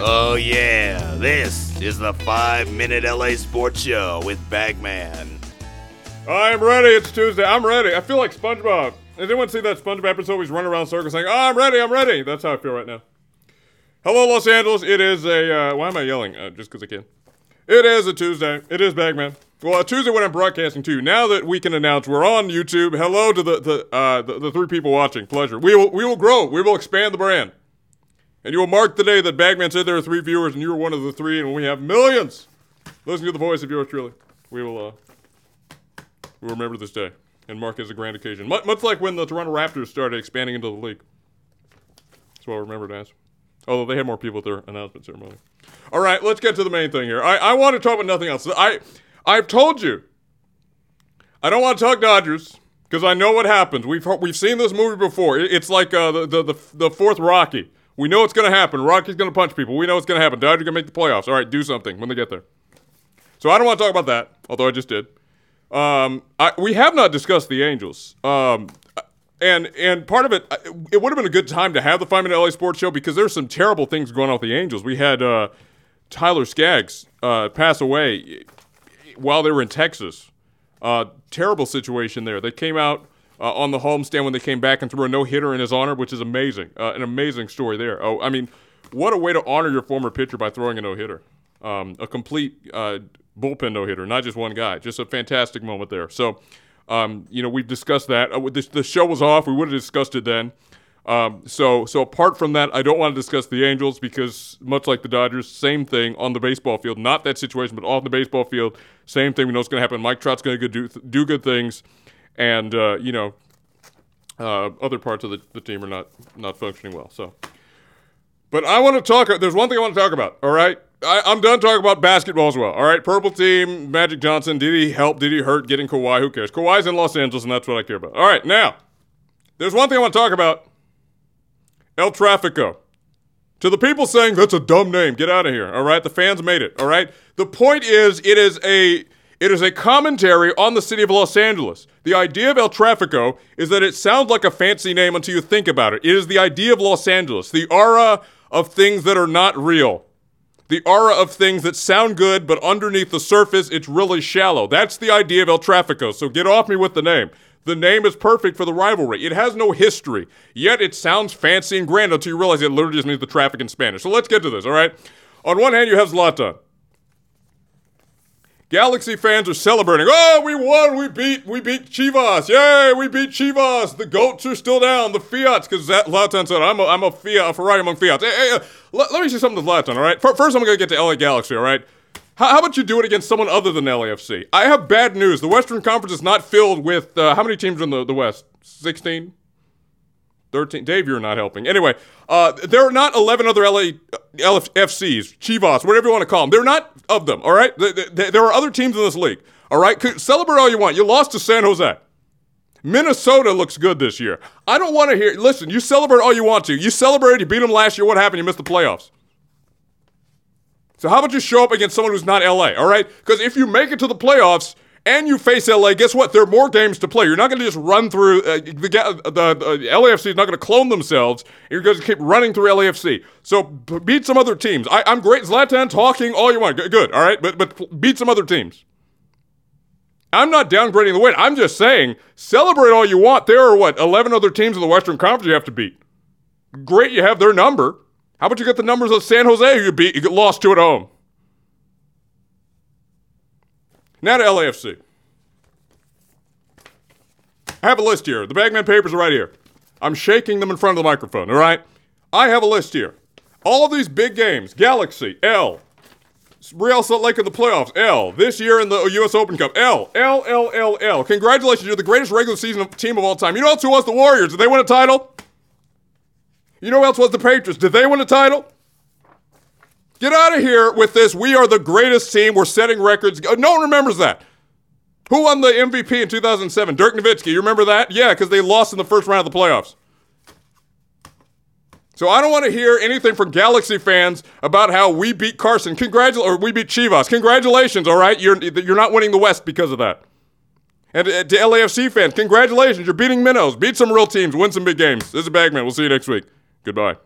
Oh, yeah. This is the 5 Minute LA Sports Show with Bagman. I'm ready. It's Tuesday. I'm ready. I feel like SpongeBob. Has anyone seen that SpongeBob episode where he's running around circles saying, oh, I'm ready, I'm ready? That's how I feel right now. Hello, Los Angeles. It is a, uh, why am I yelling? Uh, just because I can. It is a Tuesday. It is Bagman. Well, a Tuesday when I'm broadcasting to you. Now that we can announce we're on YouTube, hello to the the, uh, the, the three people watching. Pleasure. We will we will grow. We will expand the brand. And you will mark the day that Bagman said there are three viewers and you were one of the three, and we have millions, listen to the voice of yours truly. We will uh, we'll remember this day and mark it as a grand occasion. Much, much like when the Toronto Raptors started expanding into the league. That's what I'll remember it as. Although they had more people at their announcement ceremony. All right, let's get to the main thing here. I, I want to talk about nothing else. I I've told you. I don't want to talk Dodgers because I know what happens. We've we've seen this movie before. It's like uh, the the the fourth Rocky. We know it's going to happen. Rocky's going to punch people. We know it's going to happen. Dodgers going to make the playoffs. All right, do something when they get there. So I don't want to talk about that, although I just did. Um, I, we have not discussed the Angels. Um, and and part of it, it would have been a good time to have the Five Minute LA Sports Show because there's some terrible things going on with the Angels. We had uh, Tyler Skaggs uh, pass away while they were in Texas. Uh, terrible situation there. They came out uh, on the homestand when they came back and threw a no hitter in his honor, which is amazing. Uh, an amazing story there. Oh, I mean, what a way to honor your former pitcher by throwing a no hitter. Um, a complete uh, bullpen no hitter, not just one guy. Just a fantastic moment there. So, um, you know, we've discussed that. Uh, the, the show was off. We would have discussed it then. Um, so, so apart from that, I don't want to discuss the Angels because, much like the Dodgers, same thing on the baseball field. Not that situation, but off the baseball field, same thing. We know it's going to happen. Mike Trout's going to do do good things, and uh, you know, uh, other parts of the, the team are not not functioning well. So, but I want to talk. There's one thing I want to talk about. All right, I, am done talking about basketball as well. All right, purple team, Magic Johnson. Did he help? Did he hurt getting Kawhi? Who cares? Kawhi's in Los Angeles, and that's what I care about. All right, now there's one thing I want to talk about El Trafico. To the people saying that's a dumb name, get out of here. All right, the fans made it. All right. The point is, it is a it is a commentary on the city of Los Angeles. The idea of El Trafico is that it sounds like a fancy name until you think about it. It is the idea of Los Angeles, the aura of things that are not real. The aura of things that sound good, but underneath the surface, it's really shallow. That's the idea of El Trafico. So get off me with the name. The name is perfect for the rivalry. It has no history, yet it sounds fancy and grand until you realize it literally just means the traffic in Spanish. So let's get to this, all right? On one hand, you have Zlatan. Galaxy fans are celebrating. Oh, we won! We beat! We beat Chivas! Yay! We beat Chivas! The goats are still down. The Fiats, because Zlatan said, "I'm a, I'm a Fiat, a Ferrari among Fiats." Hey, hey, uh, let, let, me say something to Zlatan. All right. First, I'm gonna get to LA Galaxy. All right. How, how, about you do it against someone other than LAFC? I have bad news. The Western Conference is not filled with uh, how many teams in the, the West? 16? 13? Dave, you're not helping. Anyway, uh, there are not 11 other LA LFCs, Chivas, whatever you want to call them. They're not of them, all right? There are other teams in this league, all right? Celebrate all you want. You lost to San Jose. Minnesota looks good this year. I don't want to hear. Listen, you celebrate all you want to. You celebrated. You beat them last year. What happened? You missed the playoffs. So how about you show up against someone who's not LA, all right? Because if you make it to the playoffs and you face LA, guess what? There are more games to play. You're not going to just run through uh, the, the, the LAFC is not going to clone themselves. You're going to keep running through LAFC. So beat some other teams. I, am great, Zlatan, talking all you want. Good, all right, but but beat some other teams. I'm not downgrading the win. I'm just saying, celebrate all you want. There are what 11 other teams in the Western Conference you have to beat. Great, you have their number. How about you get the numbers of San Jose who you beat, you get lost to at home? Now to LAFC. I have a list here. The Bagman papers are right here. I'm shaking them in front of the microphone, all right? I have a list here. All of these big games Galaxy, L. Real Salt Lake in the playoffs, L. This year in the U.S. Open Cup, L. L, L, L, L. Congratulations, you're the greatest regular season team of all time. You know who else was the Warriors? Did they win a title? You know who else was the Patriots? Did they win a title? Get out of here with this. We are the greatest team. We're setting records. Uh, no one remembers that. Who won the MVP in 2007? Dirk Nowitzki. You remember that? Yeah, because they lost in the first round of the playoffs. So I don't want to hear anything from Galaxy fans about how we beat Carson. Congratulations, or we beat Chivas. Congratulations, all right? You're, you're not winning the West because of that. And uh, to, to LAFC fans, congratulations. You're beating minnows. Beat some real teams. Win some big games. This is Bagman. We'll see you next week. Goodbye.